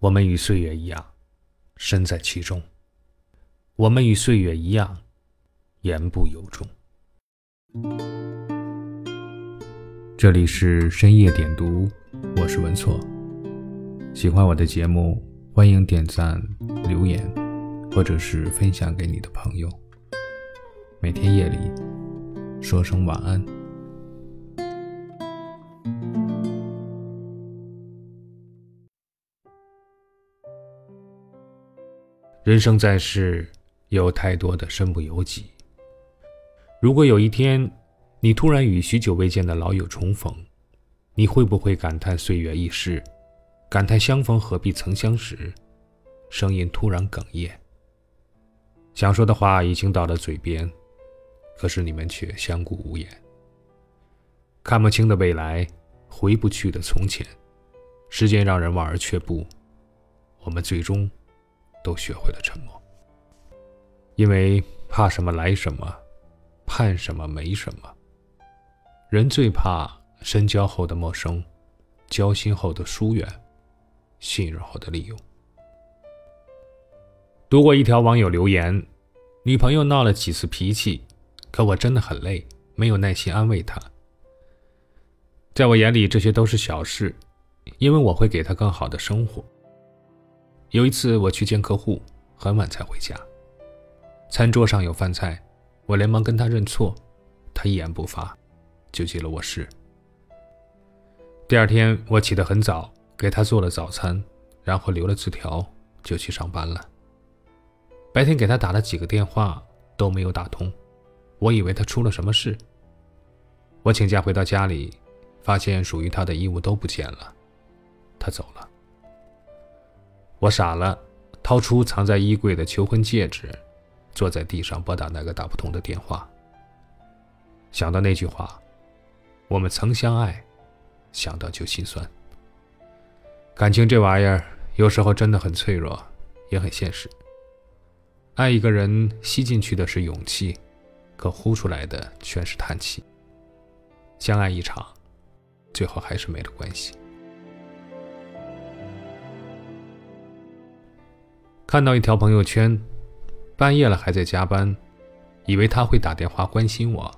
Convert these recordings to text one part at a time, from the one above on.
我们与岁月一样，身在其中；我们与岁月一样，言不由衷。这里是深夜点读，我是文错。喜欢我的节目，欢迎点赞、留言，或者是分享给你的朋友。每天夜里说声晚安。人生在世，有太多的身不由己。如果有一天，你突然与许久未见的老友重逢，你会不会感叹岁月易逝，感叹相逢何必曾相识？声音突然哽咽，想说的话已经到了嘴边，可是你们却相顾无言。看不清的未来，回不去的从前，时间让人望而却步，我们最终。都学会了沉默，因为怕什么来什么，盼什么没什么。人最怕深交后的陌生，交心后的疏远，信任后的利用。读过一条网友留言：女朋友闹了几次脾气，可我真的很累，没有耐心安慰她。在我眼里，这些都是小事，因为我会给她更好的生活。有一次我去见客户，很晚才回家。餐桌上有饭菜，我连忙跟他认错，他一言不发，就进了卧室。第二天我起得很早，给他做了早餐，然后留了字条，就去上班了。白天给他打了几个电话都没有打通，我以为他出了什么事。我请假回到家里，发现属于他的衣物都不见了，他走了。我傻了，掏出藏在衣柜的求婚戒指，坐在地上拨打那个打不通的电话。想到那句话：“我们曾相爱”，想到就心酸。感情这玩意儿，有时候真的很脆弱，也很现实。爱一个人，吸进去的是勇气，可呼出来的全是叹气。相爱一场，最后还是没了关系。看到一条朋友圈，半夜了还在加班，以为他会打电话关心我，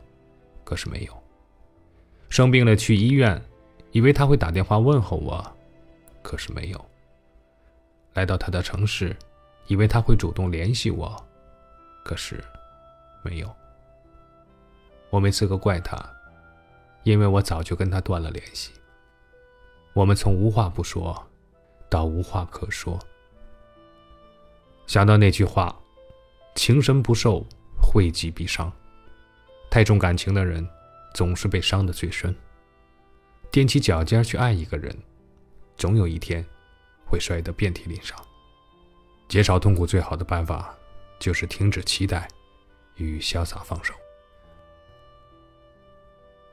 可是没有。生病了去医院，以为他会打电话问候我，可是没有。来到他的城市，以为他会主动联系我，可是没有。我没资格怪他，因为我早就跟他断了联系。我们从无话不说，到无话可说。想到那句话：“情深不寿，惠及必伤。”太重感情的人，总是被伤得最深。踮起脚尖去爱一个人，总有一天会摔得遍体鳞伤。减少痛苦最好的办法，就是停止期待与潇洒放手。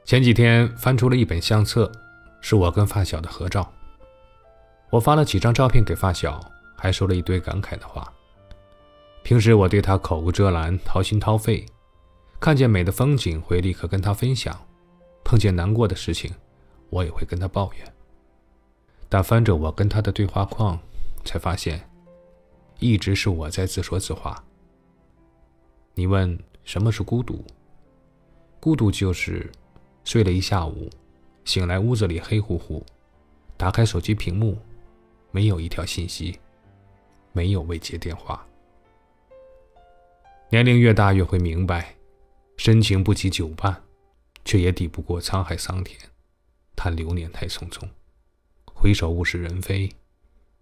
前几天翻出了一本相册，是我跟发小的合照。我发了几张照片给发小，还说了一堆感慨的话。平时我对他口无遮拦、掏心掏肺，看见美的风景会立刻跟他分享，碰见难过的事情，我也会跟他抱怨。但翻着我跟他的对话框，才发现，一直是我在自说自话。你问什么是孤独？孤独就是睡了一下午，醒来屋子里黑乎乎，打开手机屏幕，没有一条信息，没有未接电话。年龄越大，越会明白，深情不及久伴，却也抵不过沧海桑田。叹流年太匆匆，回首物是人非，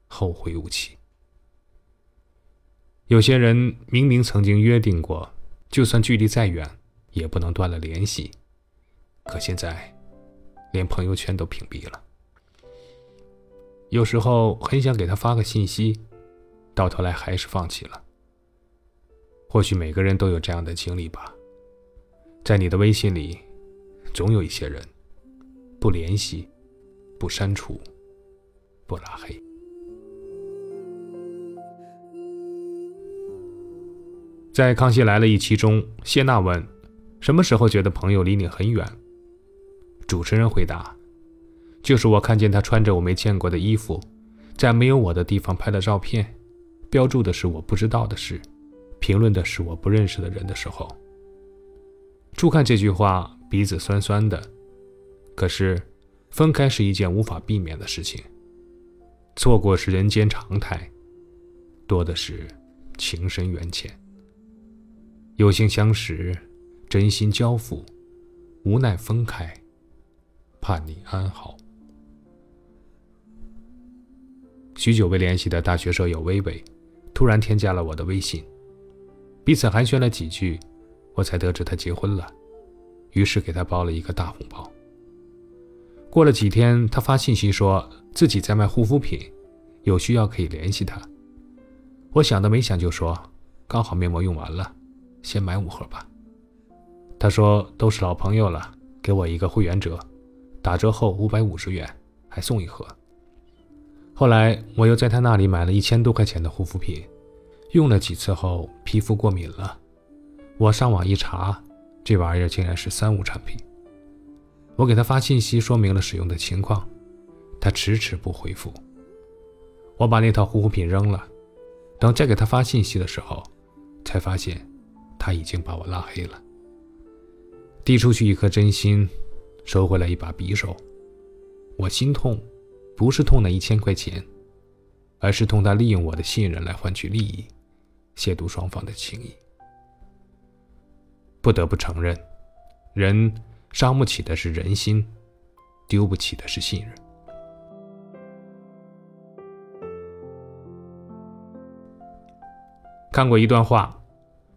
后会无期。有些人明明曾经约定过，就算距离再远，也不能断了联系，可现在，连朋友圈都屏蔽了。有时候很想给他发个信息，到头来还是放弃了。或许每个人都有这样的经历吧，在你的微信里，总有一些人，不联系，不删除，不拉黑。在《康熙来了》一期中，谢娜问：“什么时候觉得朋友离你很远？”主持人回答：“就是我看见他穿着我没见过的衣服，在没有我的地方拍了照片，标注的是我不知道的事，评论的是我不认识的人的时候，初看这句话鼻子酸酸的。可是，分开是一件无法避免的事情，错过是人间常态，多的是情深缘浅。有幸相识，真心交付，无奈分开，盼你安好。许久未联系的大学舍友微微，突然添加了我的微信，彼此寒暄了几句，我才得知她结婚了，于是给她包了一个大红包。过了几天，她发信息说自己在卖护肤品，有需要可以联系她。我想都没想就说，刚好面膜用完了，先买五盒吧。她说都是老朋友了，给我一个会员折，打折后五百五十元，还送一盒。后来我又在他那里买了一千多块钱的护肤品，用了几次后皮肤过敏了。我上网一查，这玩意儿竟然是三无产品。我给他发信息说明了使用的情况，他迟迟不回复。我把那套护肤品扔了，等再给他发信息的时候，才发现他已经把我拉黑了。递出去一颗真心，收回来一把匕首，我心痛。不是痛那一千块钱，而是痛他利用我的信任来换取利益，亵渎双方的情谊。不得不承认，人伤不起的是人心，丢不起的是信任。看过一段话，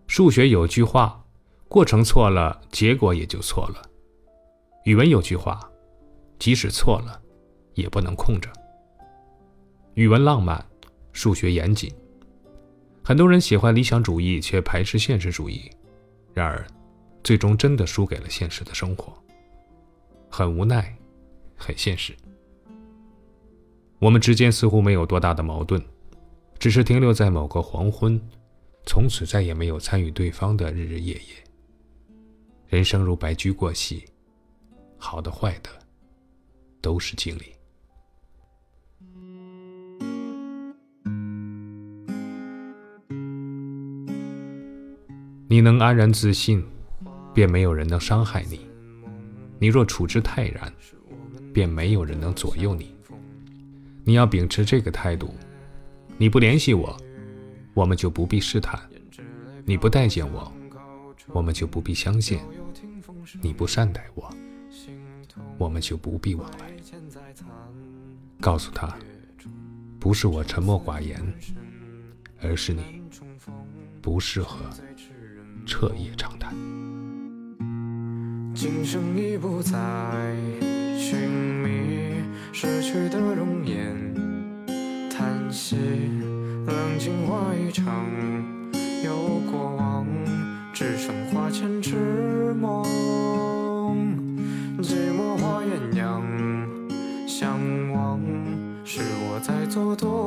数学有句话，过程错了，结果也就错了；语文有句话，即使错了。也不能空着。语文浪漫，数学严谨。很多人喜欢理想主义，却排斥现实主义，然而，最终真的输给了现实的生活。很无奈，很现实。我们之间似乎没有多大的矛盾，只是停留在某个黄昏，从此再也没有参与对方的日日夜夜。人生如白驹过隙，好的坏的，都是经历。你能安然自信，便没有人能伤害你；你若处之泰然，便没有人能左右你。你要秉持这个态度：你不联系我，我们就不必试探；你不待见我，我们就不必相见；你不善待我，我们就不必往来。告诉他，不是我沉默寡言，而是你不适合。彻夜长谈。今生已不再寻觅失去的容颜，叹息冷静化一场有过往，只剩花前痴梦。寂寞花鸳鸯相望，是我在做多，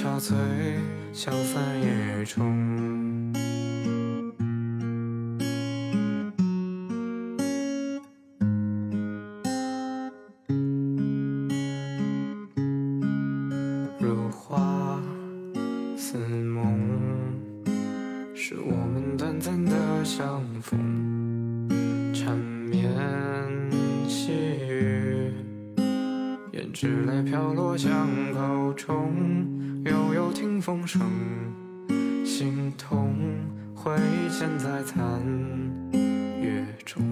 憔悴，消散夜中。纸泪飘落巷口中。悠悠听风声，心痛挥剑在残月中，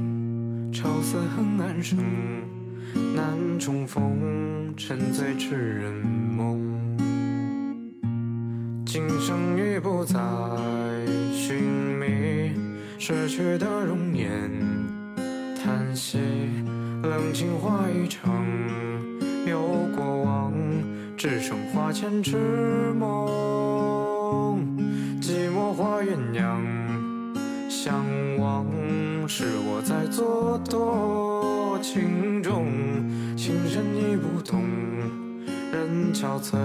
愁思恨暗生，难重逢，沉醉痴人梦。今生已不再寻觅失去的容颜，叹息冷清化一场。只剩花前痴梦，寂寞花鸳鸯相望，是我在蹉跎。情中情深已不懂，人憔悴，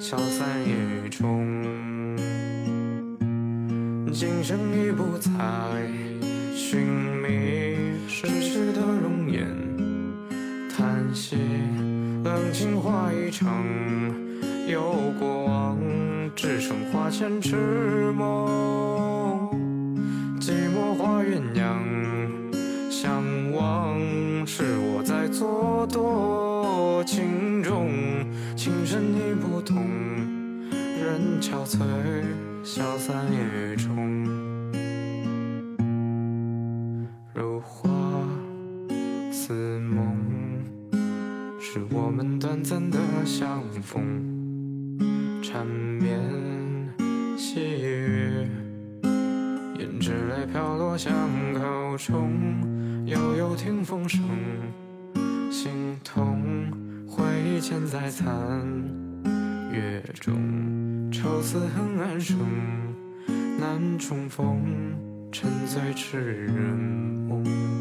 消散雨中。今生已不再寻觅逝去的容颜，叹息冷清化一场，有过往只剩花前痴梦，寂寞画鸳鸯，相望是我在做多情种，情深意不懂，人憔悴，消散雨中。暂的相逢，缠绵细雨，胭脂泪飘落巷口中，悠悠听风声，心痛，回忆嵌在残月中，愁思恨暗生，难重逢。沉醉痴人梦。